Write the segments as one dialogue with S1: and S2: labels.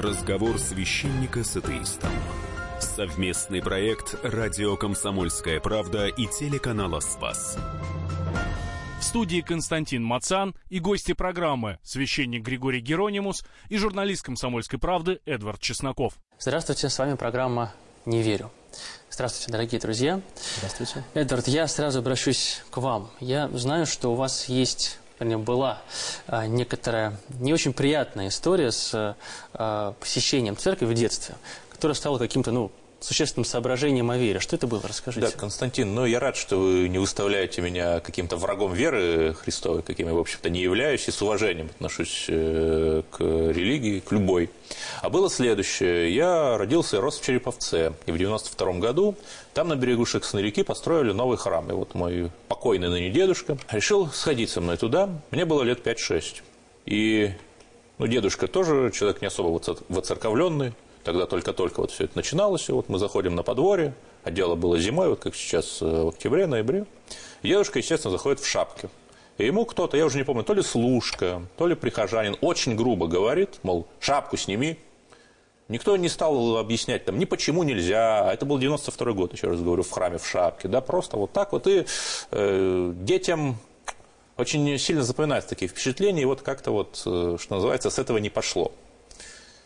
S1: Разговор священника с атеистом. Совместный проект «Радио Комсомольская правда» и телеканала «Спас».
S2: В студии Константин Мацан и гости программы священник Григорий Геронимус и журналист «Комсомольской правды» Эдвард Чесноков.
S3: Здравствуйте, с вами программа «Не верю». Здравствуйте, дорогие друзья.
S4: Здравствуйте.
S3: Эдвард, я сразу обращусь к вам. Я знаю, что у вас есть вернее, была а, некоторая не очень приятная история с а, посещением церкви в детстве, которая стала каким-то, ну, существенным соображением о вере. Что это было? Расскажите.
S5: Да, Константин, ну я рад, что вы не выставляете меня каким-то врагом веры Христовой, каким я, в общем-то, не являюсь, и с уважением отношусь э, к религии, к любой. А было следующее. Я родился и рос в Череповце. И в 92 году там на берегу Шексной реки построили новый храм. И вот мой покойный ныне дедушка решил сходить со мной туда. Мне было лет 5-6. И ну, дедушка тоже человек не особо воцерковленный, Тогда только-только вот все это начиналось, и вот мы заходим на подворье, а дело было зимой, вот как сейчас э, в октябре, ноябре. И дедушка, естественно, заходит в шапке. И ему кто-то, я уже не помню, то ли служка, то ли прихожанин, очень грубо говорит, мол, шапку сними. Никто не стал объяснять там ни почему нельзя, а это был 92 год, еще раз говорю, в храме в шапке, да, просто вот так вот. И э, детям очень сильно запоминаются такие впечатления, и вот как-то вот, э, что называется, с этого не пошло.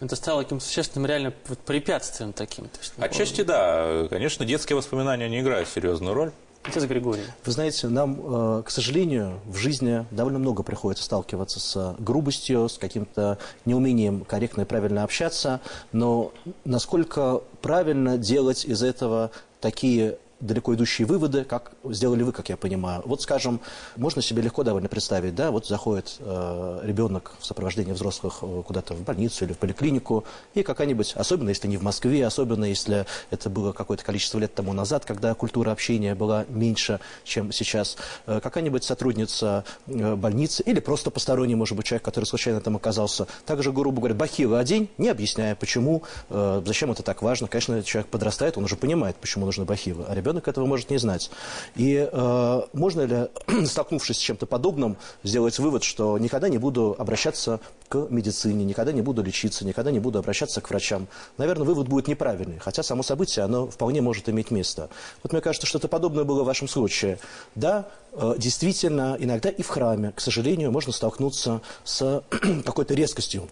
S3: Это стало каким-то существенным реально препятствием таким. То есть,
S5: Отчасти да. Конечно, детские воспоминания не играют серьезную роль.
S3: Отец Григорий.
S4: Вы знаете, нам, э, к сожалению, в жизни довольно много приходится сталкиваться с грубостью, с каким-то неумением корректно и правильно общаться, но насколько правильно делать из этого такие далеко идущие выводы, как сделали вы, как я понимаю. Вот, скажем, можно себе легко довольно представить, да, вот заходит э, ребенок в сопровождении взрослых э, куда-то в больницу или в поликлинику, и какая-нибудь, особенно если не в Москве, особенно если это было какое-то количество лет тому назад, когда культура общения была меньше, чем сейчас, э, какая-нибудь сотрудница э, больницы или просто посторонний, может быть, человек, который случайно там оказался, также, грубо говоря, бахилы одень, не объясняя, почему, э, зачем это так важно. Конечно, человек подрастает, он уже понимает, почему нужны бахилы, а ребенок ребенок этого может не знать. И э, можно ли, столкнувшись с чем-то подобным, сделать вывод, что никогда не буду обращаться к медицине, никогда не буду лечиться, никогда не буду обращаться к врачам? Наверное, вывод будет неправильный, хотя само событие, оно вполне может иметь место. Вот мне кажется, что-то подобное было в вашем случае. Да, э, действительно, иногда и в храме, к сожалению, можно столкнуться с какой-то резкостью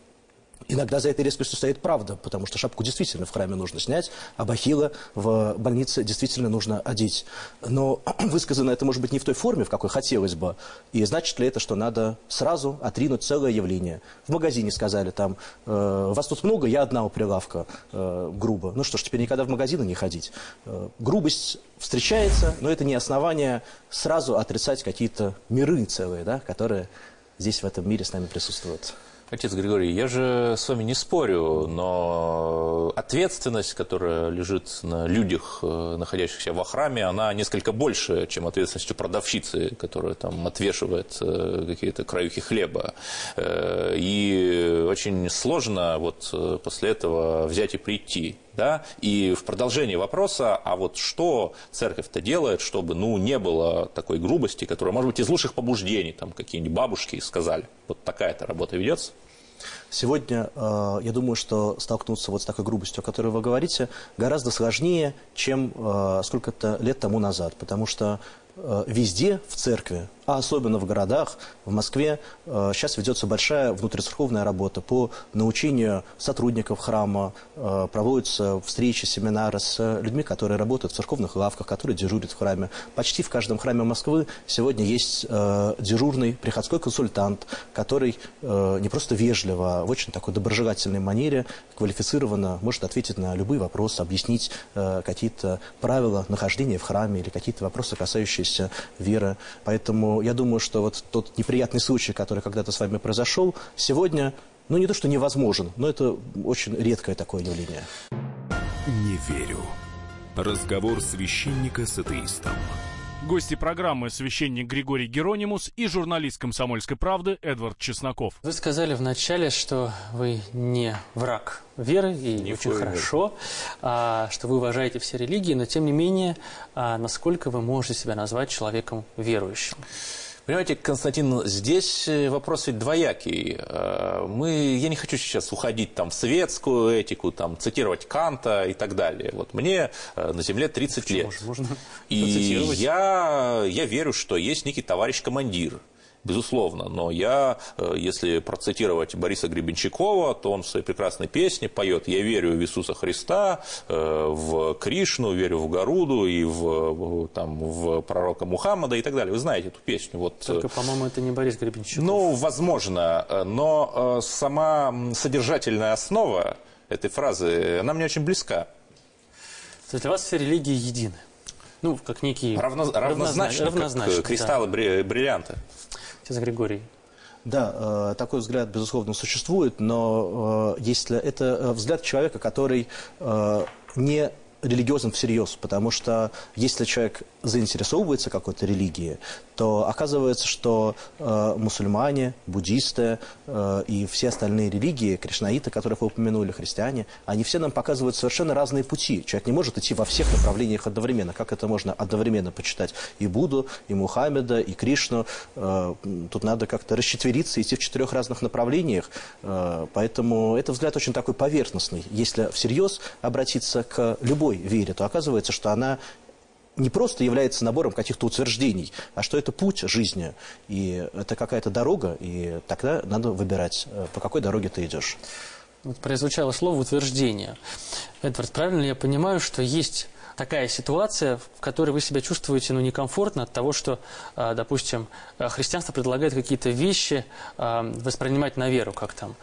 S4: Иногда за этой резкостью стоит правда, потому что шапку действительно в храме нужно снять, а бахила в больнице действительно нужно одеть. Но высказано это может быть не в той форме, в какой хотелось бы. И значит ли это, что надо сразу отринуть целое явление? В магазине сказали там, э, вас тут много, я одна у прилавка, э, грубо. Ну что ж, теперь никогда в магазины не ходить. Э, грубость встречается, но это не основание сразу отрицать какие-то миры целые, да, которые здесь в этом мире с нами присутствуют.
S5: Отец Григорий, я же с вами не спорю, но ответственность, которая лежит на людях, э, находящихся во храме, она несколько больше, чем ответственность у продавщицы, которая там отвешивает э, какие-то краюхи хлеба. Э, и очень сложно вот после этого взять и прийти. Да? И в продолжении вопроса, а вот что церковь-то делает, чтобы ну, не было такой грубости, которая, может быть, из лучших побуждений, там какие-нибудь бабушки сказали. Вот такая-то работа ведется?
S4: Сегодня, э, я думаю, что столкнуться вот с такой грубостью, о которой вы говорите, гораздо сложнее, чем э, сколько-то лет тому назад, потому что э, везде в церкви а особенно в городах, в Москве, э, сейчас ведется большая внутрицерковная работа по научению сотрудников храма, э, проводятся встречи, семинары с людьми, которые работают в церковных лавках, которые дежурят в храме. Почти в каждом храме Москвы сегодня есть э, дежурный приходской консультант, который не просто вежливо, а в очень такой доброжелательной манере, квалифицированно может ответить на любые вопросы, объяснить какие-то правила нахождения в храме или какие-то вопросы, касающиеся веры. Поэтому я думаю, что вот тот неприятный случай, который когда-то с вами произошел, сегодня, ну не то, что невозможен, но это очень редкое такое явление.
S1: Не верю. Разговор священника с атеистом.
S2: Гости программы священник Григорий Геронимус и журналист «Комсомольской правды» Эдвард Чесноков.
S3: Вы сказали вначале, что вы не враг веры, и не очень хорошо, а, что вы уважаете все религии, но тем не менее, а, насколько вы можете себя назвать человеком верующим?
S5: Понимаете, Константин, здесь э, вопрос ведь двоякий. Э, мы, я не хочу сейчас уходить там, в светскую этику, там, цитировать Канта и так далее. Вот мне э, на Земле 30
S3: Почему
S5: лет.
S3: Можно
S5: И я, я верю, что есть некий товарищ-командир, безусловно. Но я, э, если процитировать Бориса Гребенщикова, то он в своей прекрасной песне поет «Я верю в Иисуса Христа, э, в Кришну, верю в Гаруду и в, там, в пророка Мухаммада» и так далее. Вы знаете эту песню. Вот, э,
S3: Только, по-моему, это не Борис Гребенщиков.
S5: ну, возможно, но сама содержательная основа этой фразы, она мне очень близка.
S3: То есть для вас все религии едины? Ну, как некие...
S5: Равно,
S3: равнозна-
S5: равнозначно,
S3: равнозначно,
S5: как кристаллы бри- бриллианта.
S3: Отец Григорий.
S4: Да, э, такой взгляд, безусловно, существует, но э, если это э, взгляд человека, который не религиозен всерьез, потому что если человек заинтересовывается какой-то религией, то оказывается, что э, мусульмане, буддисты э, и все остальные религии, кришнаиты, которых вы упомянули, христиане, они все нам показывают совершенно разные пути. Человек не может идти во всех направлениях одновременно. Как это можно одновременно почитать и Будду, и Мухаммеда, и Кришну? Э, тут надо как-то расчетвериться, идти в четырех разных направлениях. Э, поэтому это взгляд очень такой поверхностный. Если всерьез обратиться к любой вере, то оказывается, что она не просто является набором каких-то утверждений, а что это путь жизни, и это какая-то дорога, и тогда надо выбирать, э, по какой дороге ты идешь.
S3: Вот прозвучало слово утверждение. Эдвард, правильно ли я понимаю, что есть такая ситуация, в которой вы себя чувствуете ну, некомфортно от того, что, а, допустим, а, христианство предлагает какие-то вещи а, воспринимать на веру, как там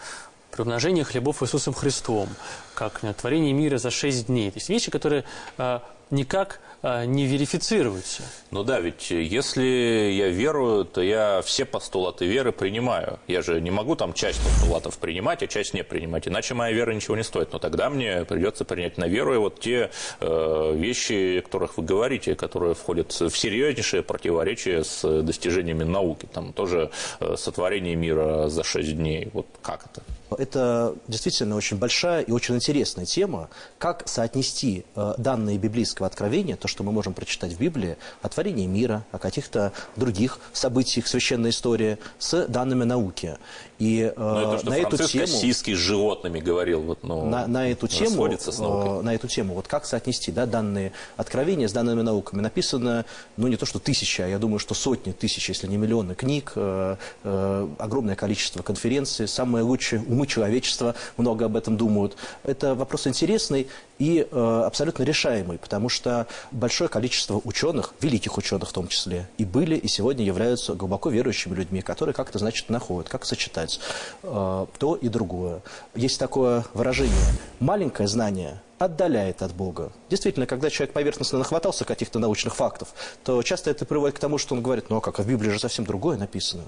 S3: приумножение хлебов Иисусом Христом, как э, творение мира за шесть дней. То есть вещи, которые а, никак а, не верифицируются.
S5: Ну да, ведь если я верую, то я все постулаты веры принимаю. Я же не могу там часть постулатов принимать, а часть не принимать, иначе моя вера ничего не стоит. Но тогда мне придется принять на веру и вот те э, вещи, о которых вы говорите, которые входят в серьезнейшее противоречие с достижениями науки. Там тоже э, сотворение мира за шесть дней. Вот как это?
S4: Это действительно очень большая и очень интересная тема, как соотнести э, данные библейского откровения, то, что мы можем прочитать в Библии, о творении мира, о каких-то других событиях священной истории, с данными науки. И э,
S5: Ну, это что
S4: на эту
S5: Франциск
S4: тему...
S5: Ассизский с животными говорил. Вот, ну,
S4: на, на эту тему,
S5: с наукой.
S4: э, на эту тему, вот как соотнести да, данные откровения с данными науками, написано, ну не то что тысяча, а я думаю, что сотни тысяч, если не миллионы книг, огромное количество конференций, самые лучшие умы человечества много об этом думают. Это вопрос интересный и э, абсолютно решаемый, потому что большое количество ученых, великих ученых в том числе, и были, и сегодня являются глубоко верующими людьми, которые как-то, значит, находят, как сочетать э, то и другое. Есть такое выражение «маленькое знание отдаляет от Бога. Действительно, когда человек поверхностно нахватался каких-то научных фактов, то часто это приводит к тому, что он говорит, ну а как, а в Библии же совсем другое написано.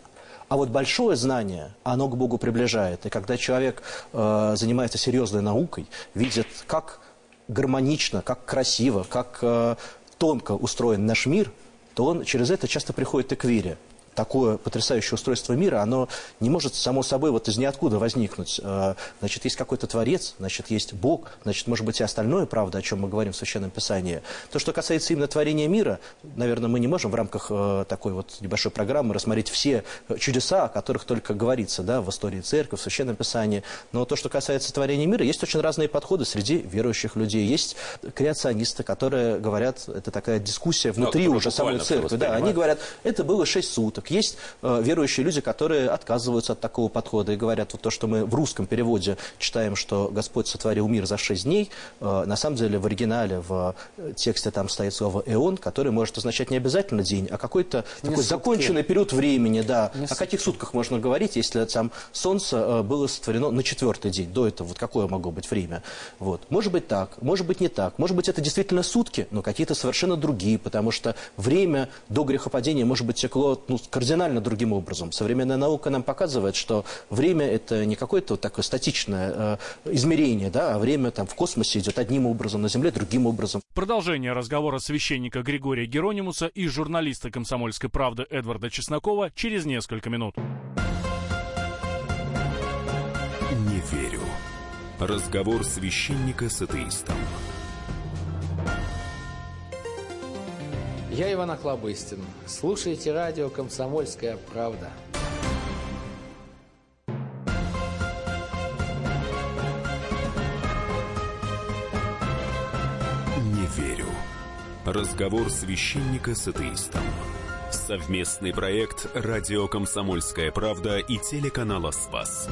S4: А вот большое знание, оно к Богу приближает. И когда человек э, занимается серьезной наукой, видит, как гармонично, как красиво, как э, тонко устроен наш мир, то он через это часто приходит и к вере. Такое потрясающее устройство мира, оно не может само собой вот из ниоткуда возникнуть. Э, Значит, есть какой-то Творец, значит, есть Бог, значит, может быть, и остальное, правда, о чем мы говорим в Священном Писании. То, что касается именно творения мира, наверное, мы не можем в рамках э, такой вот небольшой программы рассмотреть все чудеса, о которых только говорится да, в истории церкви, в Священном Писании. Но то, что касается творения мира, есть очень разные подходы среди верующих людей. Есть креационисты, которые говорят, это такая дискуссия внутри
S5: которые
S4: уже самой церкви. Да, они говорят, это было 6 суток. Есть э, верующие люди, которые отказываются от такого подхода и говорят, вот то, что мы в русском переводе читаем, что Господь сотворил мир за 6 дней, э, на самом деле в оригинале, в э, тексте там стоит слово «эон», который может означать не обязательно день, а какой-то такой
S3: сутки.
S4: законченный период времени. Да.
S3: Не
S4: О каких сутках можно говорить, если там солнце было сотворено на четвертый день? До этого вот какое могло быть время? Вот. Может быть так, может быть не так. Может быть это действительно сутки, но какие-то совершенно другие, потому что время до грехопадения, может быть, текло ну, кардинально другим образом. Современная наука нам показывает, что время это не какое-то вот такое статичное э, измерение, да, а время там в космосе идет одним образом, на Земле другим образом.
S2: Продолжение разговора священника Григория Геронимуса и журналиста «Комсомольской правды» Эдварда Чеснокова через несколько минут.
S1: Не верю. Разговор священника с атеистом.
S6: Я Иван Охлобыстин. Слушайте радио «Комсомольская правда».
S1: Не верю. Разговор священника с атеистом. Совместный проект «Радио Комсомольская правда» и телеканала «Спас».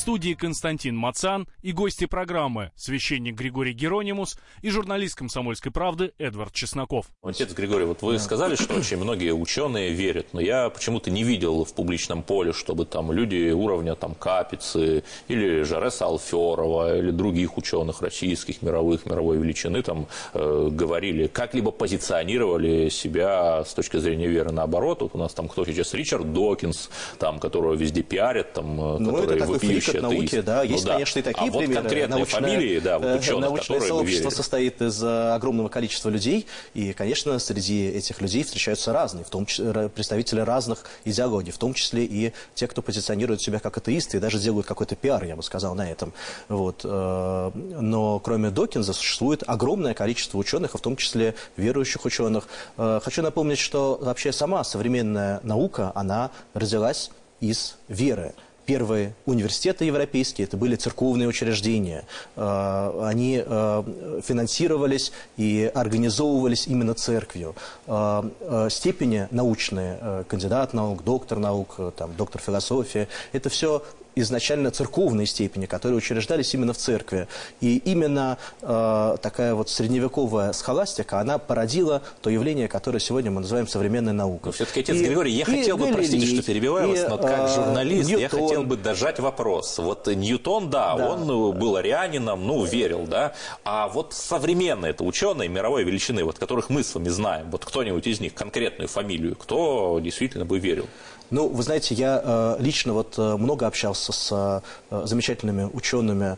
S2: В студии Константин Мацан и гости программы священник Григорий Геронимус и журналист «Комсомольской правды» Эдвард Чесноков.
S5: Отец Григорий, вот вы сказали, что очень многие ученые верят, но я почему-то не видел в публичном поле, чтобы там люди уровня там Капицы или Жареса Алферова или других ученых российских, мировых, мировой величины там э, говорили, как-либо позиционировали себя с точки зрения веры наоборот. Вот у нас там кто сейчас? Ричард Докинс, там, которого везде пиарят, там, э,
S4: ну,
S5: который
S4: это такой фрик от науки, да. Есть,
S5: ну, да.
S4: конечно, и такие
S5: а вот
S4: примеры.
S5: конкретные
S4: научное,
S5: фамилии, да, вот
S4: э,
S5: ученых,
S4: Научное сообщество состоит из э, огромного количества людей, и, конечно, среди этих людей встречаются разные, в том числе представители разных идеологий, в том числе и те, кто позиционирует себя как атеисты и даже делают какой-то пиар, я бы сказал, на этом. Вот. э, Но кроме Докинза существует огромное количество ученых, а в том числе верующих ученых. Хочу напомнить, что вообще сама современная наука, она родилась из веры. Первые университеты европейские, это были церковные учреждения. Э, Они э, финансировались и организовывались именно церковью. Э, Степени научные, э, кандидат наук, доктор наук, э, там, доктор философии, это все изначально церковные степени, которые учреждались именно в церкви. И именно э, такая вот средневековая схоластика, она породила то явление, которое сегодня мы называем современной наукой.
S5: Но все-таки, отец
S4: И-
S5: Григорий, я
S4: и
S5: хотел бы, простите,
S4: Галилей,
S5: что перебиваю
S4: и,
S5: вас, но как
S4: э,
S5: журналист я
S4: Ньютон.
S5: хотел бы дожать вопрос. Вот Ньютон, да,
S4: Да.
S5: он э, был арианином, ну, верил, да, а вот современные это ученые мировой величины, вот которых мы с вами знаем, вот кто-нибудь из них, конкретную фамилию, кто действительно бы верил?
S4: Ну, вы знаете, я э, лично вот э, много общался с э, замечательными учеными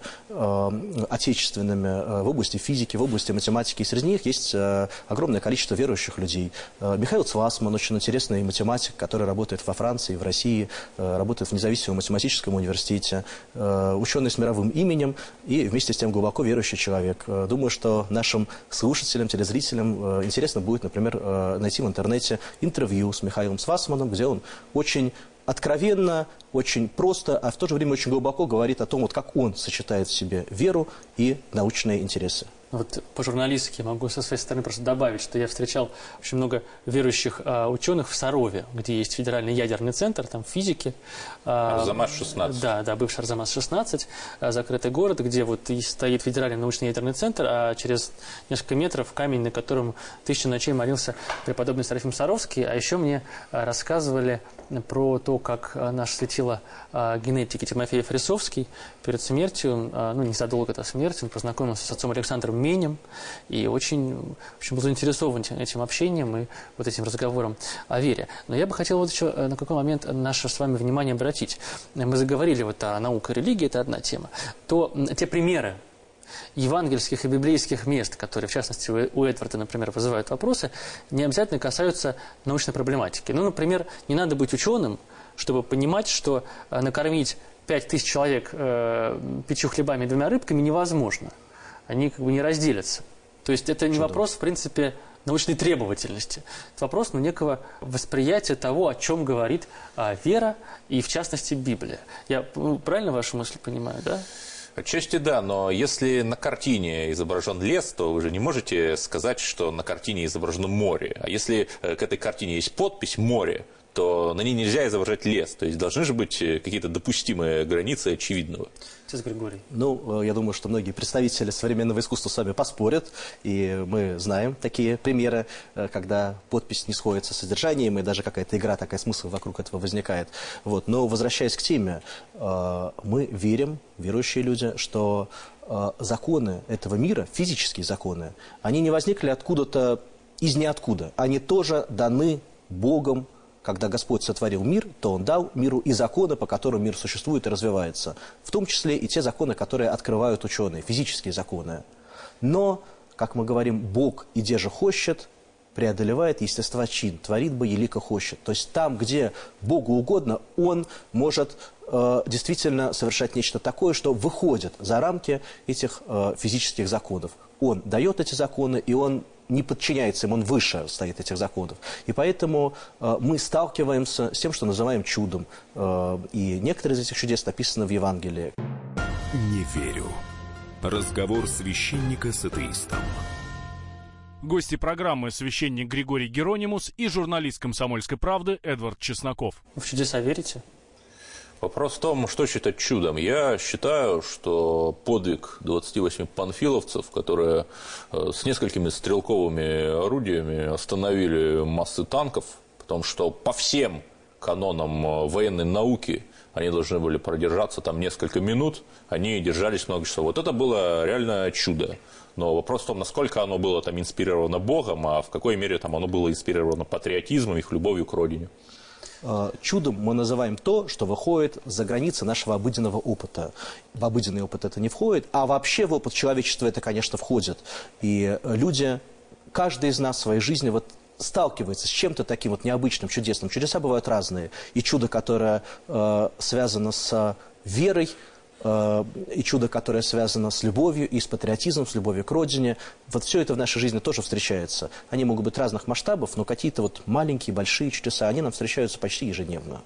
S4: отечественными в области физики, в области математики. И среди них есть огромное количество верующих людей. Михаил Цвасман, очень интересный математик, который работает во Франции, в России, работает в независимом математическом университете, ученый с мировым именем и вместе с тем глубоко верующий человек. Думаю, что нашим слушателям, телезрителям интересно будет, например, найти в интернете интервью с Михаилом Цвасманом, где он очень откровенно, очень просто, а в то же время очень глубоко говорит о том, вот как он сочетает в себе веру и научные интересы.
S3: Вот по-журналистски могу со своей стороны просто добавить, что я встречал очень много верующих а, ученых в Сарове, где есть федеральный ядерный центр, там физики. а,
S5: Арзамас-16.
S3: Да, да, бывший Арзамас-16, а, закрытый город, где вот и стоит федеральный научный ядерный центр, а через несколько метров камень, на котором тысячу ночей молился преподобный Серафим Саровский. А еще мне рассказывали про то, как а, наш светило а, генетики Тимофей Фрисовский перед смертью, а, ну, незадолго до смерти, он познакомился с отцом Александром Менем и очень, в общем, был заинтересован этим- общением и вот этим разговором о вере. Но я бы хотел вот еще э, на какой момент наше с вами внимание обратить. Мы заговорили вот о науке и религии, это одна тема. То те примеры, евангельских и библейских мест, которые, в частности, у у Эдварда, например, вызывают вопросы, не обязательно касаются научной проблематики. Ну, например, не надо быть ученым, чтобы понимать, что э, накормить пять тысяч человек э, пятью хлебами и двумя рыбками невозможно. Они как бы не разделятся. То есть это не вопрос, в принципе, научной требовательности. Это вопрос ну, некого восприятия того, о чем говорит а, вера и, в частности, Библия. Я ну, правильно вашу мысль понимаю, да?
S5: Отчасти да, но если на картине изображен лес, то вы же не можете сказать, что на картине изображено море. А если э, к этой картине есть подпись «море», то на ней нельзя изображать лес. То есть должны же быть э, какие-то допустимые границы очевидного.
S3: Отец Григорий.
S4: Ну, э, я думаю, что многие представители современного искусства с вами поспорят, и мы знаем такие примеры, э, когда подпись не сходится с содержанием, и даже какая-то игра, такая смысл вокруг этого возникает. Вот. Но, возвращаясь к теме, мы верим, верующие люди, что законы этого мира, физические законы, они не возникли откуда-то из ниоткуда. Они тоже даны Богом когда Господь сотворил мир, то Он дал миру и законы, по которым мир существует и развивается. В том числе и те законы, которые открывают ученые, физические законы. Но, как мы говорим, Бог, иде же хочет, преодолевает естество чин, творит бы елико хочет. То есть там, где Богу угодно, Он может э, действительно совершать нечто такое, что выходит за рамки этих э, физических законов. Он дает эти законы, и Он не подчиняется им, он выше стоит этих законов. И поэтому э, мы сталкиваемся с тем, что называем чудом. Э, и некоторые из этих чудес написаны в Евангелии.
S1: Не верю. Разговор священника с атеистом.
S2: Гости программы священник Григорий Геронимус и журналист «Комсомольской правды» Эдвард Чесноков.
S3: Вы в чудеса верите?
S5: Вопрос в том, что считать чудом. Я считаю, что подвиг 28 панфиловцев, которые э, с несколькими стрелковыми орудиями остановили массы танков, потому что по всем канонам э, военной науки они должны были продержаться там несколько минут, они держались много часов. Вот это было реально чудо. Но вопрос в том, насколько оно было там инспирировано Богом, а в какой мере там оно было инспирировано патриотизмом, их любовью к родине.
S4: Э, чудом мы называем то, что выходит за границы нашего обыденного опыта. В обыденный опыт это не входит, а вообще в опыт человечества это, конечно, входит. И люди, каждый из нас в своей жизни вот сталкивается с чем-то таким вот необычным, чудесным. Чудеса бывают разные. И чудо, которое э, связано с верой, и чудо, которое связано с любовью и с патриотизмом, с любовью к родине. Вот все это в нашей жизни тоже встречается. Они могут быть разных масштабов, но какие-то вот маленькие, большие чудеса, они нам встречаются почти ежедневно.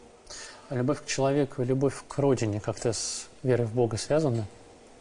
S3: А любовь к человеку и любовь к родине как-то с верой в Бога связаны?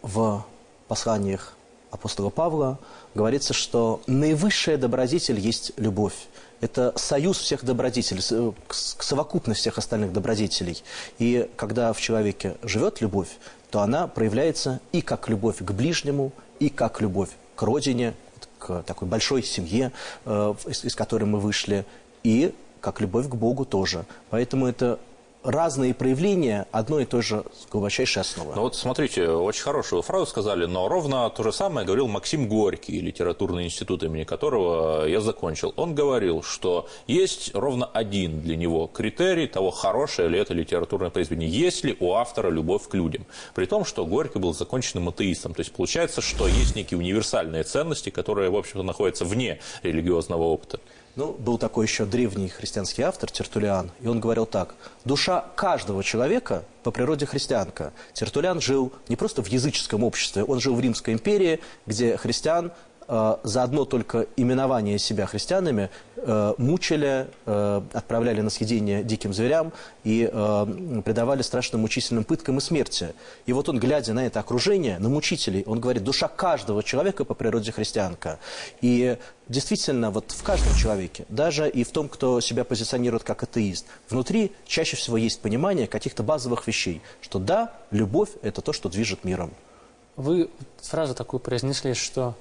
S4: В посланиях апостола Павла говорится, что наивысшая добродетель есть любовь. Это союз всех добродетелей, совокупность всех остальных добродетелей. И когда в человеке живет любовь, то она проявляется и как любовь к ближнему, и как любовь к родине, к такой большой семье, э, из, из которой мы вышли, и как любовь к Богу тоже. Поэтому это разные проявления одной и той же глубочайшей основы.
S5: Ну вот смотрите, очень хорошую фразу сказали, но ровно то же самое говорил Максим Горький, литературный институт, имени которого я закончил. Он говорил, что есть ровно один для него критерий того, хорошее ли это литературное произведение, есть ли у автора любовь к людям. При том, что Горький был законченным атеистом. То есть получается, что есть некие универсальные ценности, которые, в общем-то, находятся вне религиозного опыта.
S4: Ну, был такой еще древний христианский автор Тертулиан, и он говорил так. «Душа каждого человека по природе христианка». Тертулиан жил не просто в языческом обществе, он жил в Римской империи, где христиан за одно только именование себя христианами э, мучили, э, отправляли на съедение диким зверям и э, предавали страшным мучительным пыткам и смерти. И вот он, глядя на это окружение, на мучителей, он говорит, душа каждого человека по природе христианка. И действительно, вот в каждом человеке, даже и в том, кто себя позиционирует как атеист, внутри чаще всего есть понимание каких-то базовых вещей, что да, любовь – это то, что движет миром.
S3: Вы фразу такую произнесли, что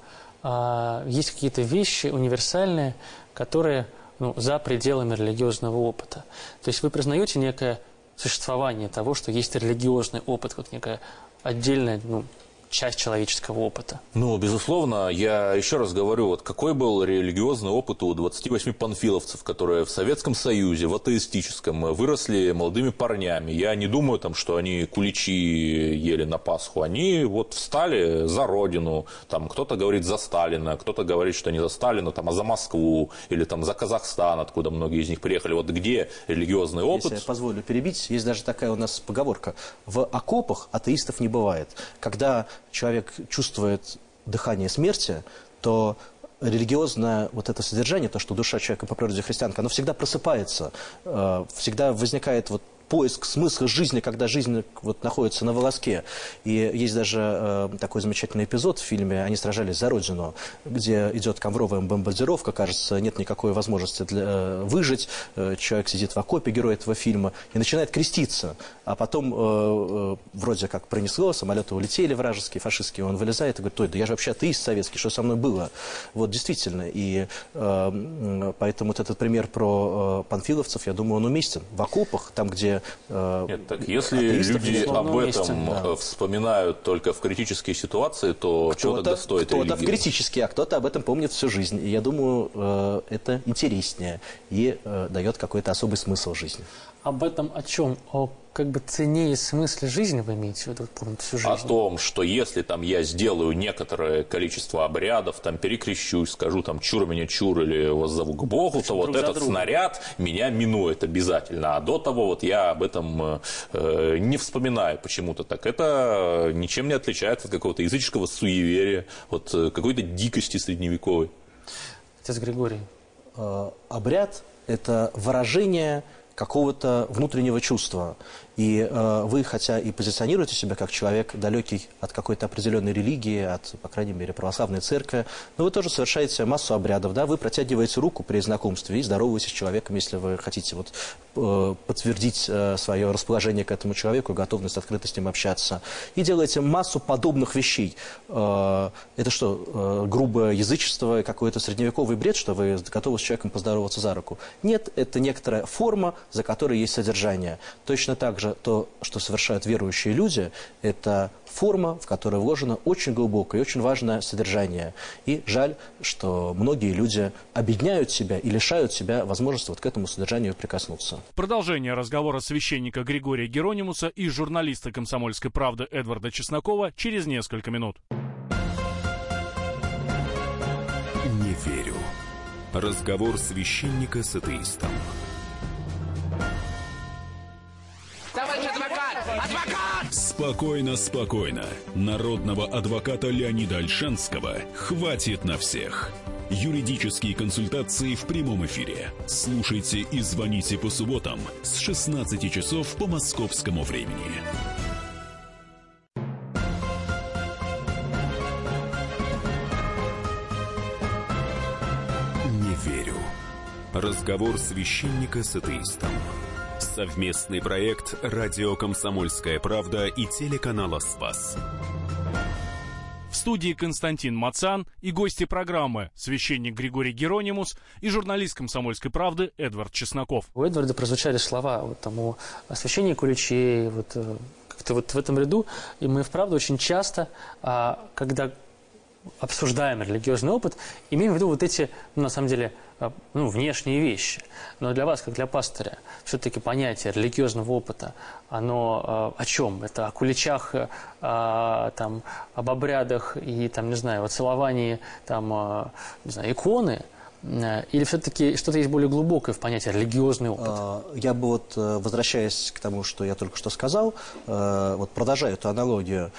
S3: есть какие-то вещи универсальные, которые ну, за пределами религиозного опыта. То есть вы признаете некое существование того, что есть религиозный опыт, как некая отдельная ну, часть человеческого опыта.
S5: Ну, безусловно, я еще раз говорю, вот какой был религиозный опыт у 28 панфиловцев, которые в Советском Союзе, в атеистическом, выросли молодыми парнями. Я не думаю, там, что они куличи ели на Пасху. Они вот встали за родину, там кто-то говорит за Сталина, кто-то говорит, что не за Сталина, там, а за Москву или там за Казахстан, откуда многие из них приехали. Вот где религиозный опыт?
S4: Если я позволю перебить, есть даже такая у нас поговорка. В окопах атеистов не бывает. Когда человек чувствует дыхание смерти, то религиозное вот это содержание, то, что душа человека по природе христианка, оно всегда просыпается, э, всегда возникает вот поиск смысла жизни, когда жизнь вот находится на волоске. И есть даже э, такой замечательный эпизод в фильме «Они сражались за Родину», где идет ковровая бомбардировка, кажется, нет никакой возможности для, э, выжить. Э, человек сидит в окопе, герой этого фильма, и начинает креститься. А потом э, э, вроде как пронесло, самолеты улетели вражеские, фашистские, он вылезает и говорит, ой, да я же вообще атеист советский, что со мной было? Вот действительно. И э, поэтому вот этот пример про э, панфиловцев, я думаю, он уместен. В окопах, там, где
S5: Э, Нет, так если люди об этом да. Э, вспоминают только в критические ситуации, то чего тогда стоит
S4: Кто-то в критические, а кто-то об этом помнит всю жизнь. И я думаю, э, это интереснее и дает какой-то особый смысл жизни.
S3: Об этом о чем? О как бы цене и смысле жизни вы имеете в виду помните, всю жизнь?
S5: О том, что если там я сделаю некоторое количество обрядов, там перекрещусь, скажу там чур меня чур или воззову к Богу, Причем то вот этот снаряд меня минует обязательно. А до того вот я об этом э, не вспоминаю почему-то так. Это ничем не отличается от какого-то языческого суеверия, от э, какой-то дикости средневековой.
S3: Отец Григорий.
S4: Э, обряд – это выражение какого-то внутреннего чувства. И э, вы, хотя и позиционируете себя как человек, далекий от какой-то определенной религии, от, по крайней мере, православной церкви, но вы тоже совершаете массу обрядов, да, вы протягиваете руку при знакомстве и здороваетесь с человеком, если вы хотите вот, э, подтвердить э, свое расположение к этому человеку, готовность, открытость с ним общаться. И делаете массу подобных вещей. Э, это что, э, грубое язычество, какой-то средневековый бред, что вы готовы с человеком поздороваться за руку? Нет, это некоторая форма, за которой есть содержание. Точно так же также то, что совершают верующие люди, это форма, в которой вложено очень глубокое и очень важное содержание. И жаль, что многие люди объединяют себя и лишают себя возможности вот к этому содержанию прикоснуться.
S2: Продолжение разговора священника Григория Геронимуса и журналиста «Комсомольской правды» Эдварда Чеснокова через несколько минут.
S1: Не верю. Разговор священника с атеистом.
S7: Адвокат!
S1: Спокойно, спокойно. Народного адвоката Леонида Альшанского хватит на всех. Юридические консультации в прямом эфире. Слушайте и звоните по субботам с 16 часов по московскому времени. Не верю. Разговор священника с атеистом. Совместный проект «Радио Комсомольская правда» и телеканала «Спас».
S2: В студии Константин Мацан и гости программы священник Григорий Геронимус и журналист «Комсомольской правды» Эдвард Чесноков.
S3: У Эдварда прозвучали слова вот тому священнику Лючей, вот э, как-то вот в этом ряду, и мы, вправду, очень часто, а, когда обсуждаем религиозный опыт, имеем в виду вот эти, ну, на самом деле, а, ну, внешние вещи. Но для вас, как для пастыря, все-таки понятие религиозного опыта, оно э, о чем? Это о куличах, э, там, об обрядах и, там, не знаю, о целовании, там, э, не знаю, иконы – или все-таки что-то есть более глубокое в понятии религиозный опыт?
S4: Я бы вот, возвращаясь к тому, что я только что сказал, вот продолжаю эту аналогию,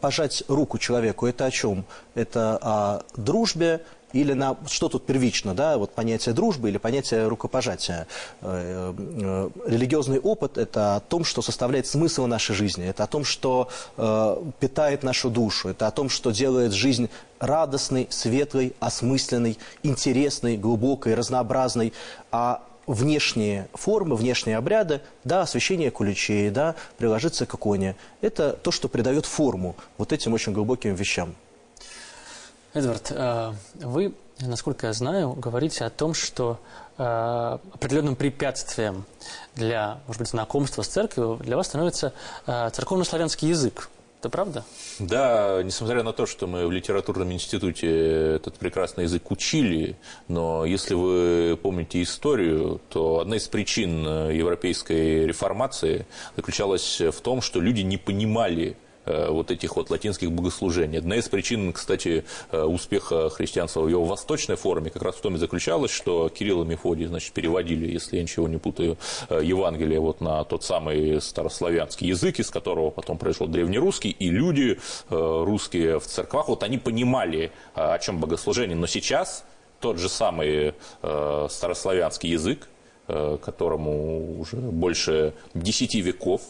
S4: пожать руку человеку, это о чем? Это о дружбе, или на что тут первично, да, вот понятие дружбы или понятие рукопожатия. Э, э, религиозный опыт – это о том, что составляет смысл нашей жизни, это о том, что э, питает нашу душу, это о том, что делает жизнь радостной, светлой, осмысленной, интересной, глубокой, разнообразной, а внешние формы, внешние обряды, да, освещение куличей, да, приложиться к иконе. Это то, что придает форму вот этим очень глубоким вещам.
S3: Эдвард, э, вы, насколько я знаю, говорите о том, что э, определенным препятствием для, может быть, знакомства с церковью для вас становится э, церковно-славянский язык. Это правда?
S5: Да, несмотря на то, что мы в литературном институте этот прекрасный язык учили, но если вы помните историю, то одна из причин европейской реформации заключалась в том, что люди не понимали вот этих вот латинских богослужений. Одна из причин, кстати, э, успеха христианства в его восточной форме как раз в том и заключалась, что Кирилл и Мефодий, значит, переводили, если я ничего не путаю, э, Евангелие вот на тот самый старославянский язык, из которого потом произошел древнерусский, и люди русские в церквах, вот они понимали, о чем богослужение, но сейчас тот же самый старославянский язык, которому уже больше десяти веков,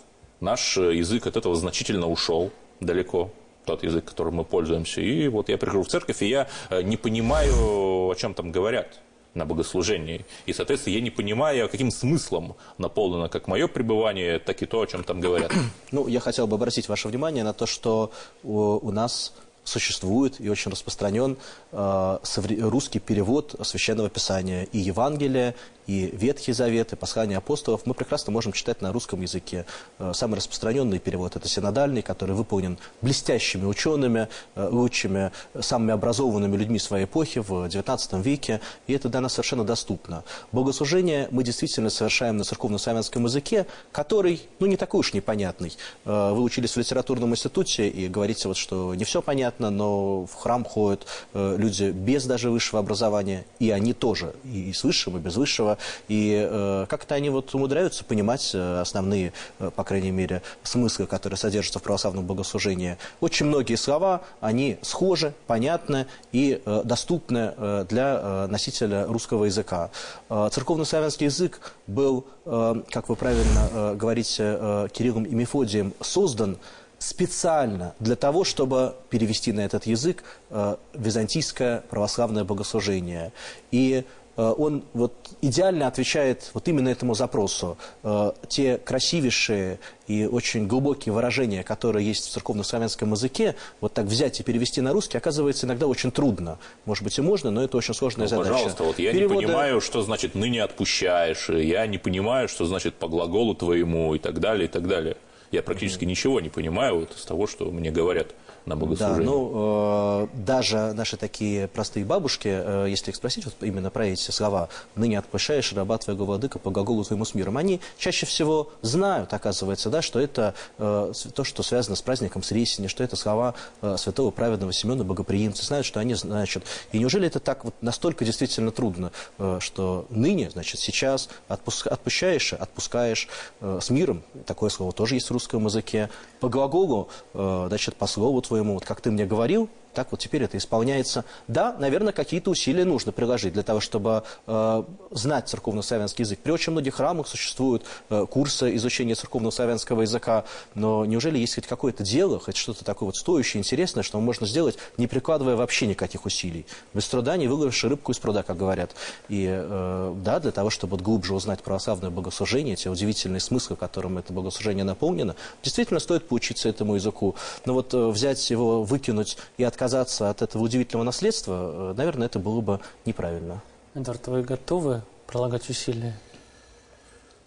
S5: наш э, язык от этого значительно ушел далеко тот язык, которым мы пользуемся. И вот я прихожу в церковь, и я э, не понимаю, о чем там говорят на богослужении. И, соответственно, я не понимаю, каким смыслом наполнено как мое пребывание, так и то, о чем там говорят.
S4: Ну, я хотел бы обратить ваше внимание на то, что у, у нас существует и очень распространен э, русский перевод Священного Писания и Евангелия, и Ветхий Завет, и Послание апостолов мы прекрасно можем читать на русском языке. Э, самый распространенный перевод – это синодальный, который выполнен блестящими учеными, э, лучшими, самыми образованными людьми своей эпохи в XIX веке, и это для нас совершенно доступно. Богослужение мы действительно совершаем на церковно-славянском языке, который, ну, не такой уж непонятный. Вы учились в литературном институте и говорите, вот, что не все понятно, но в храм ходят люди без даже высшего образования, и они тоже, и с высшим, и без высшего, и э, как-то они вот умудряются понимать э, основные, э, по крайней мере, смыслы, которые содержатся в православном богослужении. Очень многие слова, они схожи, понятны и э, доступны э, для э, носителя русского языка. Э, церковнославянский язык был, э, как вы правильно э, говорите, э, Кириллом и Мефодием, создан специально для того, чтобы перевести на этот язык э, византийское православное богослужение. И э, он вот идеально отвечает вот именно этому запросу. Э, те красивейшие и очень глубокие выражения, которые есть в церковно-славянском языке, вот так взять и перевести на русский, оказывается иногда очень трудно. Может быть и можно, но это очень сложная
S5: ну,
S4: задача.
S5: Пожалуйста, вот я Перевода... не понимаю, что значит «ныне отпущаешь», я не понимаю, что значит «по глаголу твоему» и так далее, и так далее. Я практически ничего не понимаю вот из того, что мне говорят на богослужении.
S4: Да, ну, э, даже наши такие простые бабушки, э, если их спросить вот именно про эти слова «ныне отпущаешь раба твоего владыка по глаголу твоему с миром», они чаще всего знают, оказывается, да, что это э, то, что связано с праздником Сресени, что это слова э, святого праведного Семена Богоприимца, знают, что они значат. И неужели это так вот настолько действительно трудно, э, что ныне, значит, сейчас отпуск, отпущаешь, отпускаешь э, с миром, такое слово тоже есть в русском языке, по глаголу, э, значит, по слову твоему, вот как ты мне говорил, так вот теперь это исполняется. Да, наверное, какие-то усилия нужно приложить для того, чтобы э, знать церковно-славянский язык. При очень многих храмах существуют э, курсы изучения церковно-славянского языка, но неужели есть хоть какое-то дело, хоть что-то такое вот стоящее, интересное, что можно сделать, не прикладывая вообще никаких усилий? Без труда не выловишь рыбку из пруда, как говорят. И э, да, для того, чтобы вот глубже узнать православное богослужение, те удивительные смыслы, которым это богослужение наполнено, действительно стоит поучиться этому языку. Но вот э, взять его, выкинуть и отказаться отказаться от этого удивительного наследства, э, наверное, это было бы неправильно.
S3: Эдвард, вы готовы прилагать усилия?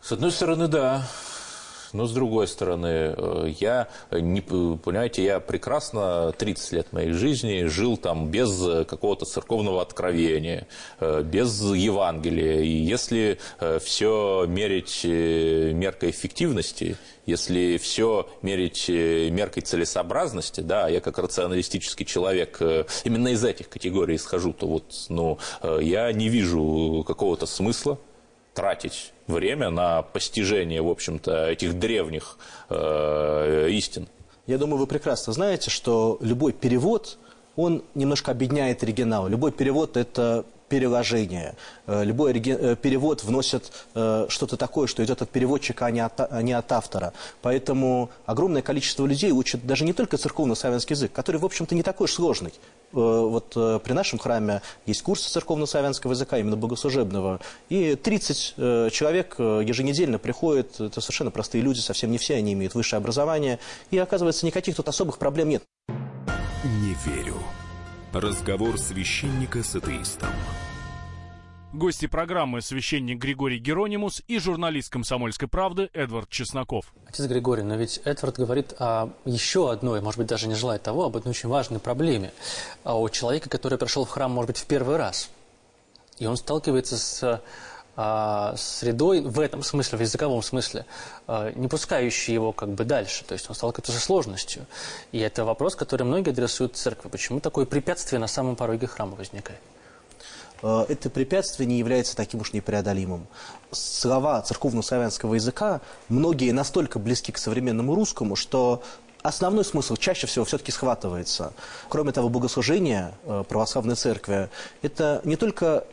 S5: С одной стороны, да. Но с другой стороны, э, я, не, понимаете, я прекрасно 30 лет моей жизни жил там без какого-то церковного откровения, э, без Евангелия. И если все мерить меркой эффективности, если все мерить э, меркой целесообразности, да, я как рационалистический человек э, именно из этих категорий исхожу, то вот, ну, э, я не вижу какого-то смысла тратить время на постижение, в общем-то, этих древних э, истин.
S4: Я думаю, вы прекрасно знаете, что любой перевод, он немножко объединяет оригинал. Любой перевод – это переложение. Э, любой э, перевод вносит э, что-то такое, что идет от переводчика, а не от, а не от автора. Поэтому огромное количество людей учат даже не только церковно-славянский язык, который, в общем-то, не такой уж сложный. Вот при нашем храме есть курсы церковно-славянского языка, именно богослужебного, и 30 человек еженедельно приходят, это совершенно простые люди, совсем не все они имеют высшее образование, и оказывается, никаких тут особых проблем нет.
S1: Не верю. Разговор священника с атеистом.
S2: Гости программы священник Григорий Геронимус и журналист «Комсомольской правды» Эдвард Чесноков.
S3: Отец Григорий, но ведь Эдвард говорит о еще одной, может быть, даже не желает того, об одной очень важной проблеме. О человеке, который пришел в храм, может быть, в первый раз. И он сталкивается с а, средой в этом смысле, в языковом смысле, а, не пускающей его как бы дальше. То есть он сталкивается со сложностью. И это вопрос, который многие адресуют церкви. Почему такое препятствие на самом пороге храма возникает?
S4: А, это препятствие не является таким уж непреодолимым. Слова церковно-славянского языка многие настолько близки к современному русскому, что основной смысл чаще всего все-таки схватывается. Кроме того, богослужение православной церкви – это не только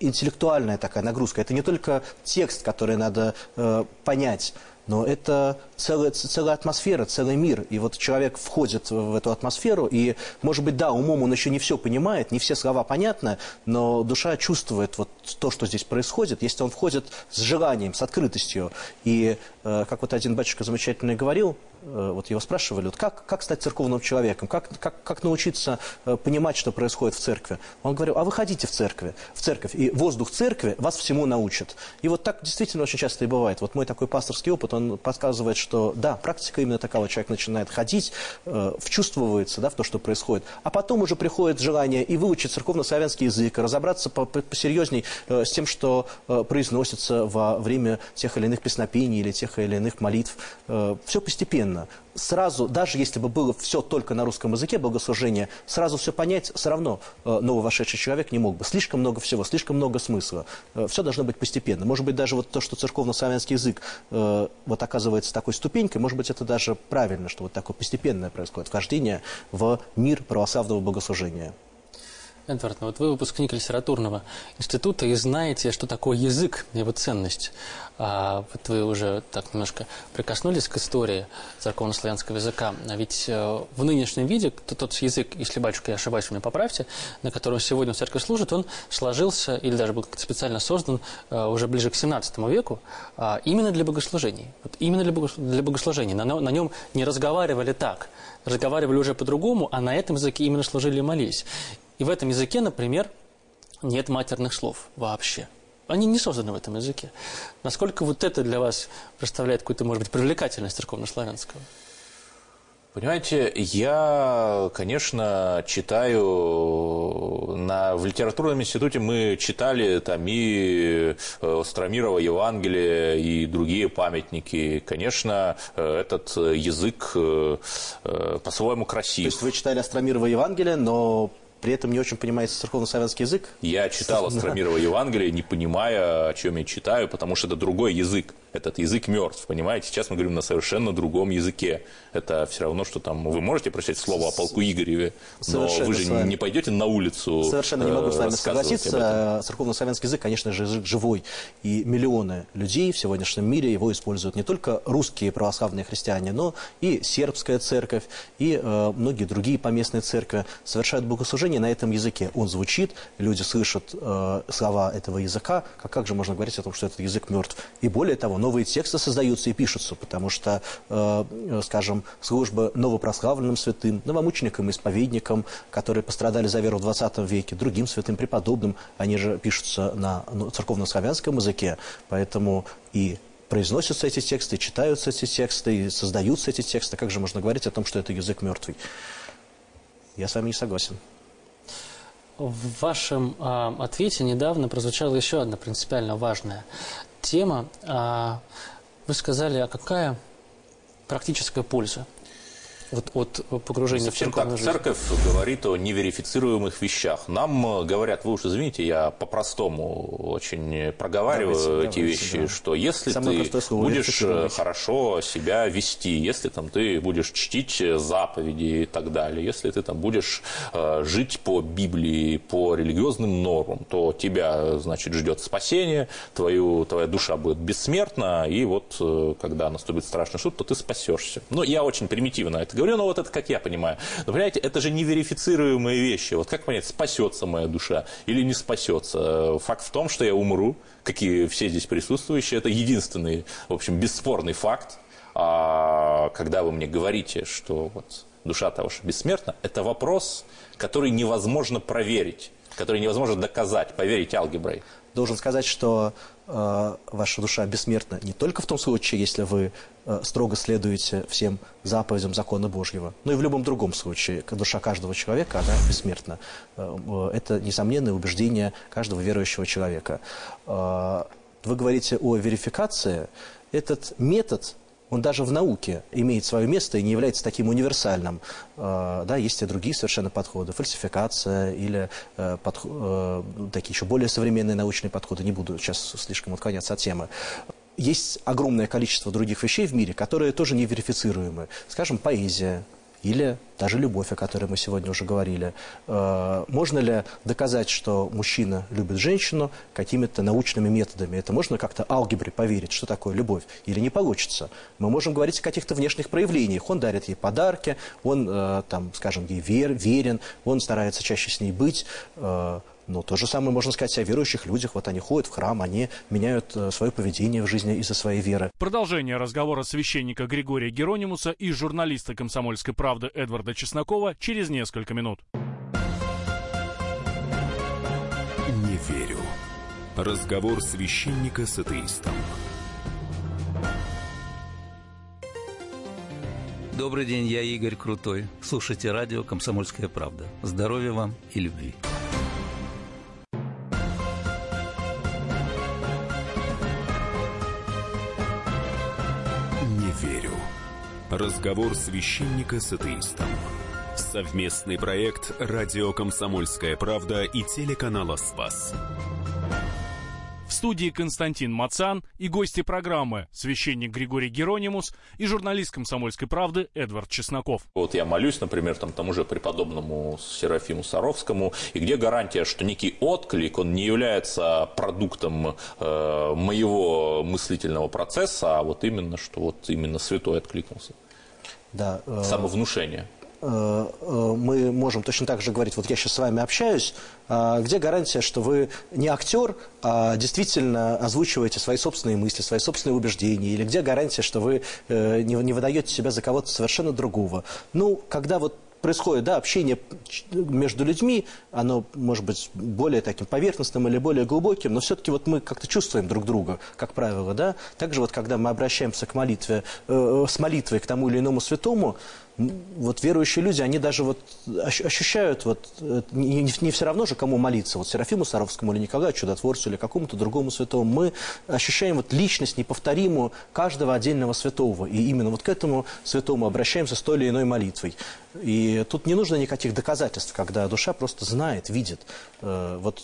S4: интеллектуальная такая нагрузка. Это не только текст, который надо э, понять, но это целая, целая атмосфера, целый мир. И вот человек входит в эту атмосферу, и, может быть, да, умом он еще не все понимает, не все слова понятны, но душа чувствует вот то, что здесь происходит, если он входит с желанием, с открытостью. И, э, как вот один батюшка замечательно говорил, вот его спрашивали, вот как, как стать церковным человеком, как, как, как научиться э, понимать, что происходит в церкви. Он говорил, а вы ходите в церкви, в церковь, и воздух церкви вас всему научит. И вот так действительно очень часто и бывает. Вот мой такой пасторский опыт, он подсказывает, что да, практика именно такова, человек начинает ходить, э, вчувствуется да, в то, что происходит, а потом уже приходит желание и выучить церковно-славянский язык, разобраться посерьезней э, с тем, что э, произносится во время тех или иных песнопений или тех или иных молитв. Э, все постепенно постепенно. Сразу, даже если бы было все только на русском языке, богослужение, сразу все понять все равно э, нововошедший человек не мог бы. Слишком много всего, слишком много смысла. Э, все должно быть постепенно. Может быть, даже вот то, что церковно-славянский язык э, вот оказывается такой ступенькой, может быть, это даже правильно, что вот такое постепенное происходит вхождение в мир православного богослужения.
S3: Эдвард, ну вот вы выпускник литературного института и знаете, что такое язык, его ценность. А вот вы уже так немножко прикоснулись к истории церковно-славянского языка. А ведь э, в нынешнем виде тот язык, если, батюшка, я ошибаюсь, вы меня поправьте, на котором сегодня церковь служит, он сложился или даже был специально создан э, уже ближе к 17 веку а, именно для богослужений. Вот именно для богослужений. На, на нем не разговаривали так, разговаривали уже по-другому, а на этом языке именно служили и молились. И в этом языке, например, нет матерных слов вообще. Они не созданы в этом языке. Насколько вот это для вас представляет какую-то, может быть, привлекательность церковно-славянского?
S5: Понимаете, я, конечно, читаю на, в литературном институте мы читали там и э, Стромирова Евангелие, и другие памятники. Конечно, э, этот язык э, по-своему красив.
S4: То есть вы читали Астромирова Евангелие, но при этом не очень понимаете церковно-славянский язык?
S5: Я читал Астромирова Евангелие, не понимая, о чем я читаю, потому что это другой язык этот язык мертв, понимаете? Сейчас мы говорим на совершенно другом языке. Это все равно, что там вы можете прочитать слово о полку Игореве, но вы же не пойдете на улицу
S4: Совершенно не могу с вами согласиться. Церковно-славянский язык, конечно же, язык живой. И миллионы людей в сегодняшнем мире его используют не только русские православные христиане, но и сербская церковь, и э, многие другие поместные церкви совершают богослужение на этом языке. Он звучит, люди слышат э, слова этого языка. Как, как же можно говорить о том, что этот язык мертв? И более того, новые тексты создаются и пишутся, потому что, э, скажем, служба новопрославленным святым, новомученикам, исповедникам, которые пострадали за веру в 20 веке, другим святым преподобным, они же пишутся на ну, церковно-славянском языке, поэтому и произносятся эти тексты, читаются эти тексты, и создаются эти тексты. Как же можно говорить о том, что это язык мертвый? Я с вами не согласен.
S3: В вашем э, ответе недавно прозвучала еще одна принципиально важная тема. А, вы сказали, а какая практическая польза вот от погружения
S5: Совсем
S3: в
S5: так. Жизнь. Церковь говорит о неверифицируемых вещах. Нам говорят, вы уж извините, я по-простому очень проговариваю давайте, эти давайте, вещи, да. что если Самое ты будешь хорошо себя вести, если там ты будешь чтить заповеди и так далее, если ты там будешь э, жить по Библии, по религиозным нормам, то тебя, значит, ждет спасение, твою, твоя душа будет бессмертна, и вот э, когда наступит страшный суд, то ты спасешься. Ну, я очень примитивно это говорю, но вот это как я понимаю. Но, понимаете, это же неверифицируемые вещи. Вот как понять, спасется моя душа или не спасется? Факт в том, что я умру, как и все здесь присутствующие. Это единственный, в общем, бесспорный факт. А когда вы мне говорите, что вот душа-то ваша бессмертна, это вопрос, который невозможно проверить, который невозможно доказать, поверить алгеброй.
S4: Должен сказать, что э, ваша душа бессмертна не только в том случае, если вы э, строго следуете всем заповедям закона Божьего, но и в любом другом случае. Душа каждого человека, она бессмертна. Э, э, это несомненное убеждение каждого верующего человека. Э, вы говорите о верификации. Этот метод он даже в науке имеет свое место и не является таким универсальным. Э, да, есть и другие совершенно подходы, фальсификация или э, подход, э, такие еще более современные научные подходы. Не буду сейчас слишком отклоняться от темы есть огромное количество других вещей в мире, которые тоже неверифицируемы. Скажем, поэзия, или даже любовь, о которой мы сегодня уже говорили. Э, можно ли доказать, что мужчина любит женщину какими-то научными методами? Это можно как-то алгебре поверить, что такое любовь? Или не получится? Мы можем говорить о каких-то внешних проявлениях. Он дарит ей подарки, он, э, там, скажем, ей вер, верен, он старается чаще с ней быть, э, но то же самое можно сказать о верующих людях. Вот они ходят в храм, они меняют э, свое поведение в жизни из-за своей веры.
S2: Продолжение разговора священника Григория Геронимуса и журналиста «Комсомольской правды» Эдварда Чеснокова через несколько минут.
S1: Не верю. Разговор священника с атеистом.
S8: Добрый день, я Игорь Крутой. Слушайте радио «Комсомольская правда». Здоровья вам и любви.
S1: Разговор священника с атеистом. Совместный проект «Радио Комсомольская правда» и телеканала «Спас».
S2: В студии Константин Мацан и гости программы священник Григорий Геронимус и журналист «Комсомольской правды» Эдвард Чесноков.
S5: Вот я молюсь, например, там, тому же преподобному Серафиму Саровскому, и где гарантия, что некий отклик, он не является продуктом э, моего мыслительного процесса, а вот именно, что вот именно святой откликнулся.
S4: Да, э,
S5: Самовнушение.
S4: Э, э, мы можем точно так же говорить, вот я сейчас с вами общаюсь, а где гарантия, что вы не актер, а действительно озвучиваете свои собственные мысли, свои собственные убеждения, или где гарантия, что вы э, не, выдаете себя за кого-то совершенно другого. Ну, когда вот происходит да, общение между людьми, оно может быть более таким поверхностным или более глубоким, но все-таки вот мы как-то чувствуем друг друга, как правило, да. Также вот когда мы обращаемся к молитве, э, с молитвой к тому или иному святому, вот верующие люди, они даже вот ощущают, вот, э, не, не, все равно же, кому молиться, вот Серафиму Саровскому или Николаю Чудотворцу или какому-то другому святому, мы ощущаем вот личность неповторимую каждого отдельного святого, и именно вот к этому святому обращаемся с той или иной молитвой. И тут не нужно никаких доказательств, когда душа просто знает, видит. Э, вот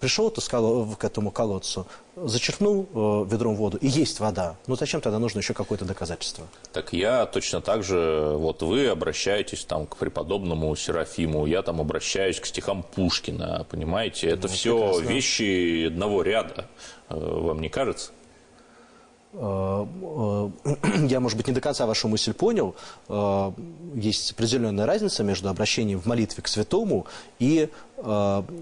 S4: пришел ты к этому колодцу, зачерпнул э, ведром воду, и есть вода. Ну зачем тогда нужно еще какое-то доказательство?
S5: Так я точно так же, вот вы обращаетесь там к преподобному Серафиму, я там обращаюсь к стихам Пушкина, понимаете? Это
S4: Ну,
S5: все
S4: прекрасно.
S5: вещи одного ряда, Э, вам не кажется?
S4: Э, э, Я, может быть, не до конца вашу мысль понял. Э, Есть определенная разница между обращением в молитве к святому и э,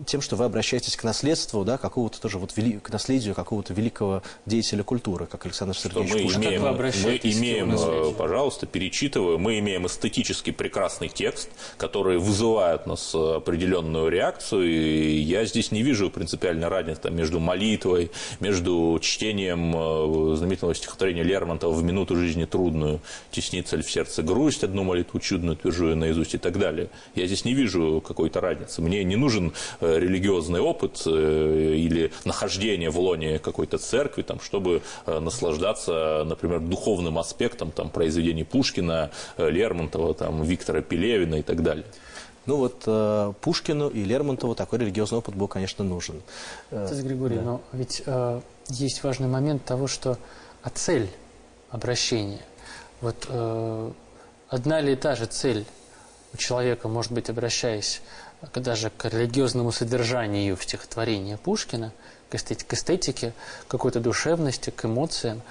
S4: тем, что вы обращаетесь к наследству, да, какого-то тоже вот вели- к наследию какого-то великого деятеля культуры, как Александр
S5: что
S4: Сергеевич
S5: мы
S4: Пушкин.
S5: имеем,
S3: вы
S5: мы имеем, э, пожалуйста, перечитываю, мы имеем эстетически прекрасный текст, который вызывает нас определенную реакцию, и я здесь не вижу принципиальной разницы там, между молитвой, между чтением э, знаменитого стихотворения Лермонтова «В минуту жизни трудную теснится ли в сердце грусть, одну молитву чудную твержу я наизусть» и так далее. Я здесь не вижу какой-то разницы. Мне не нужен э, религиозный опыт э, или нахождение в лоне какой-то церкви, там, чтобы э, наслаждаться, например, духовным аспектом там, произведений Пушкина, Лермонтова, там, Виктора Пелевина и так далее.
S4: Ну вот э, Пушкину и Лермонтову такой религиозный опыт был, конечно, нужен.
S3: Отец Григорий, но ведь э, есть важный момент того, что а цель обращения. Вот э, одна ли и та же цель у человека, может быть, обращаясь даже к религиозному содержанию в стихотворении Пушкина, к эстет- к эстетике, какой-то душевности, к эмоциям,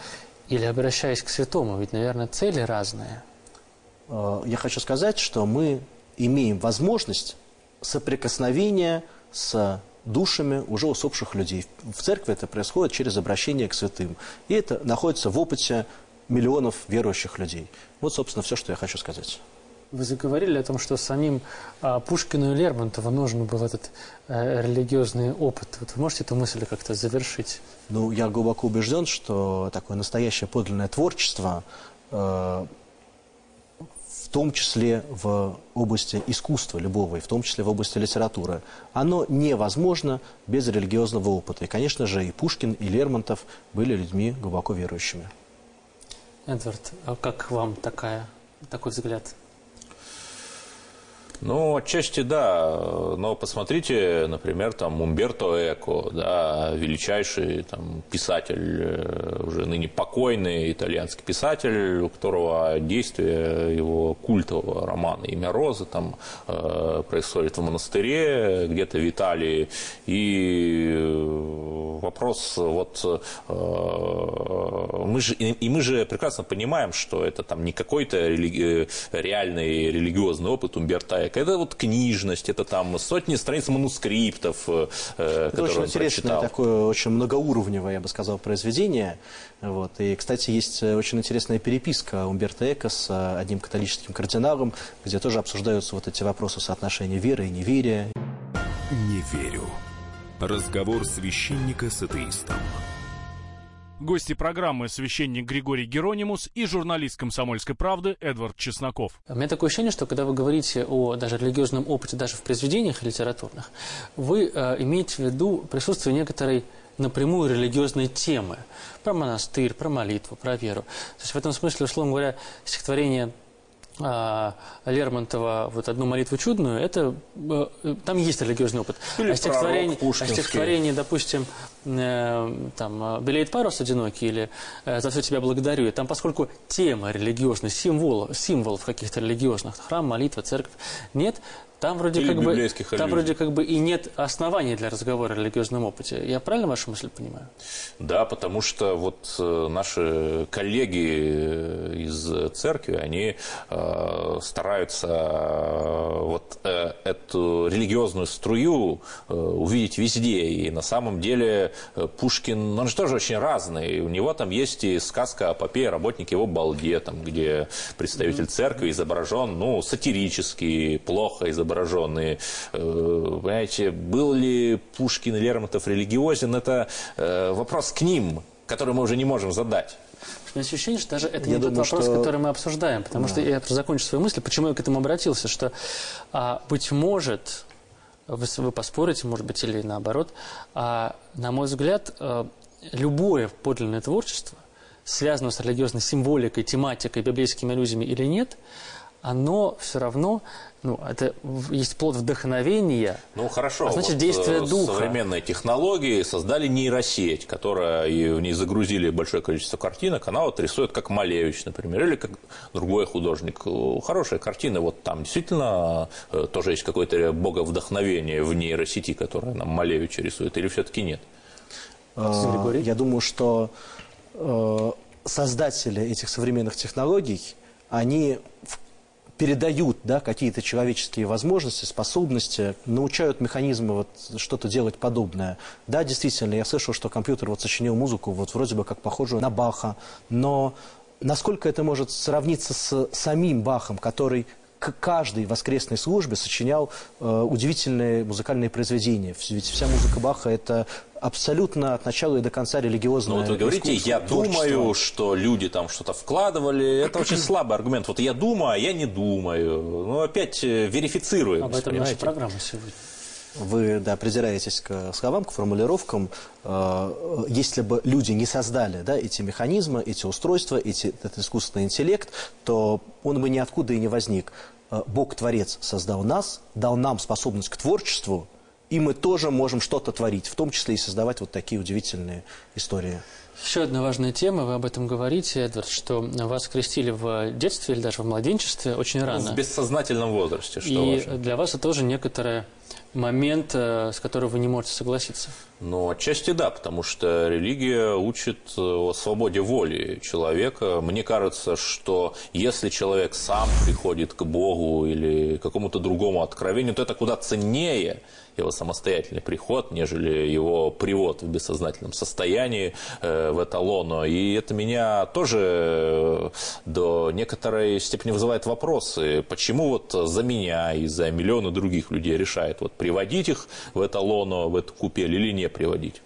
S3: или обращаясь к святому, ведь, наверное, цели разные.
S4: Э, Я хочу сказать, что мы имеем возможность соприкосновения с душами уже усопших людей. В церкви это происходит через обращение к святым. И это находится в опыте миллионов верующих людей. Вот, собственно, все, что я хочу сказать.
S3: Вы заговорили о том, что самим а, Пушкину и Лермонтову нужен был этот э, религиозный опыт. Вот вы можете эту мысль как-то завершить?
S4: Ну, я глубоко убежден, что такое настоящее подлинное творчество, э, в том числе в области искусства любого, и в том числе в области литературы, оно невозможно без религиозного опыта. И, конечно же, и Пушкин, и Лермонтов были людьми глубоко верующими.
S3: Эдвард, а как вам такая, такой взгляд?
S5: Ну, отчасти да, но посмотрите, например, там Умберто Эко, да, величайший там, писатель, э, уже ныне покойный итальянский писатель, у которого действие его культового романа «Имя Розы» там э, происходит в монастыре, где-то в Италии, и э, вопрос вот э, мы же и мы же прекрасно понимаем, что это там не какой-то религи- реальный религиозный опыт Умберто Эко, это вот книжность, это там сотни страниц манускриптов, э,
S4: Это
S5: которые
S4: очень
S5: он
S4: интересное,
S5: прочитал.
S4: такое очень многоуровневое, я бы сказал, произведение. Вот. И, кстати, есть э, очень интересная переписка Умберто Эко с э, одним католическим кардиналом, где тоже обсуждаются вот эти вопросы соотношения веры и неверия.
S1: Не верю. Разговор священника с атеистом.
S2: Гости программы священник Григорий Геронимус и журналист «Комсомольской правды» Эдвард Чесноков.
S3: У меня такое ощущение, что когда вы говорите о даже религиозном опыте, даже в произведениях литературных, вы э, имеете в виду присутствие некоторой напрямую религиозные темы. Про монастырь, про молитву, про веру. То есть в этом смысле, условно говоря, стихотворение Лермонтова вот одну молитву чудную, это э, там есть религиозный опыт.
S5: Или
S3: а стихотворение, а стихотворение, допустим, э, там «Белеет парус одинокий» или э, «За все тебя благодарю», и там, поскольку тема религиозная, символ, символов каких-то религиозных, храм, молитва, церковь, нет, там вроде,
S5: Или
S3: как бы, там вроде как бы и нет оснований для разговора о религиозном опыте. Я правильно вашу мысль понимаю?
S5: Да, потому что вот э, наши коллеги э, из церкви, они э, стараются э, вот э, эту религиозную струю э, увидеть везде. И на самом деле э, Пушкин, он же тоже очень разный. У него там есть и сказка о попе работник его балде, там, где представитель церкви изображен, ну, сатирически, плохо изображенный. Э, Понимаете, был ли Пушкин и Лермонтов религиозен, это э, вопрос к ним, который мы уже не можем задать.
S3: У меня ощущение, что даже это
S4: Я
S3: не тот
S4: думаю,
S3: вопрос,
S4: что-
S3: который мы обсуждаем. Потому что я закончу свою мысль, почему я к этому обратился, что, а, быть может, вы, вы поспорите, может быть, или наоборот, а, на мой взгляд, а, любое подлинное творчество, связанное с религиозной символикой, тематикой, библейскими аллюзиями или нет, оно все равно, ну, это есть плод вдохновения,
S5: Ну хорошо,
S3: А значит,
S5: вот,
S3: действие
S5: э,
S3: духа.
S5: современные технологии создали нейросеть, которая и в ней загрузили большое количество картинок, она вот рисует как Малевич, например, или как другой художник. Э, Хорошие картины, вот там действительно э, тоже есть какое-то боговдохновение в нейросети, которое нам Малевич рисует, или все-таки нет?
S3: Григорий?
S4: Я думаю, что э, создатели этих современных технологий, они в- передают да, какие-то человеческие возможности, способности, научают механизмы вот что-то делать подобное. Да, действительно, я слышал, что компьютер вот сочинил музыку вот вроде бы как похожую на Баха, но насколько это может сравниться с самим Бахом, который к каждой воскресной службе сочинял э, удивительные музыкальные произведения. Ведь вся музыка Баха – это абсолютно от начала и до конца религиозное
S5: Ну вот вы говорите,
S4: искусство,
S5: я
S4: творчество.
S5: думаю, что люди там что-то вкладывали. Это очень слабый аргумент. Вот я думаю, а я не думаю. Ну опять э, верифицируем.
S3: об этом наша программа сегодня.
S4: Вы, да, придираетесь к словам, к формулировкам. Э, Если бы люди не создали да, эти механизмы, эти устройства, эти, этот искусственный интеллект, то он бы ниоткуда и не возник. Э, Бог-творец создал нас, дал нам способность к творчеству, и мы тоже можем что-то творить, в том числе и создавать вот такие удивительные истории.
S3: Еще одна важная тема, вы об этом говорите, Эдвард, что вас крестили в детстве или даже в младенчестве очень
S5: Ну,
S3: рано.
S5: в бессознательном возрасте, что
S3: И
S5: важно.
S3: для вас это тоже некоторый момент, э, с которым вы не можете согласиться.
S5: Ну, отчасти да, потому что религия учит э, о свободе воли человека. Мне кажется, что если человек сам приходит к Богу или к какому-то другому откровению, то это куда ценнее его самостоятельный приход, нежели его привод в бессознательном состоянии э, в это лоно. И это меня тоже э, до некоторой степени вызывает вопросы. Почему вот за меня и за миллионы других людей решает вот приводить их в это лоно, в эту купель или не приводить?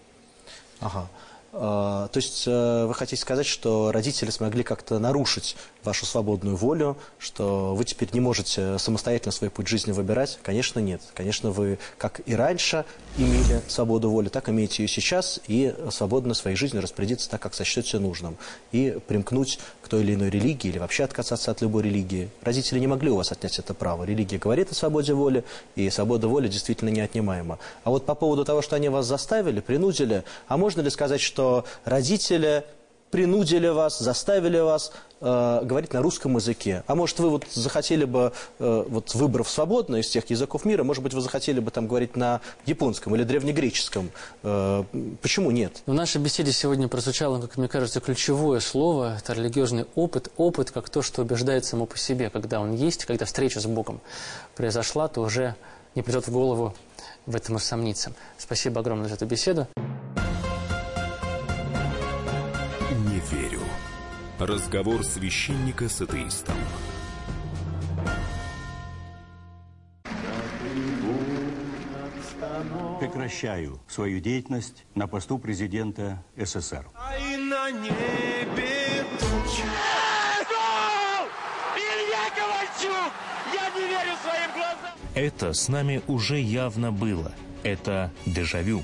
S4: Ага. А, То есть э, вы хотите сказать, что родители смогли как-то нарушить вашу свободную волю, что вы теперь не можете самостоятельно свой путь жизни выбирать? Конечно, нет. Конечно, вы, как и раньше, имели свободу воли, так имеете ее сейчас, и свободно своей жизнью распорядиться так, как сочтете нужным. И примкнуть к той или иной религии, или вообще отказаться от любой религии. Родители не могли у вас отнять это право. Религия говорит о свободе воли, и свобода воли действительно неотнимаема. А вот по поводу того, что они вас заставили, принудили, а можно ли сказать, что родители принудили вас, заставили вас э, говорить на русском языке. А может, вы вот захотели бы, э, вот выбрав свободно из тех языков мира, может быть, вы захотели бы там говорить на японском или древнегреческом. Э, почему нет?
S3: В нашей беседе сегодня прозвучало, как мне кажется, ключевое слово – это религиозный опыт. Опыт как то, что убеждает само по себе, когда он есть, когда встреча с Богом произошла, то уже не придет в голову в этом усомниться. Спасибо огромное за эту беседу.
S1: Разговор священника с атеистом.
S9: Прекращаю свою деятельность на посту президента СССР.
S7: Илья Ковальчук! Я не верю своим глазам!
S10: Это с нами уже явно было. Это дежавю.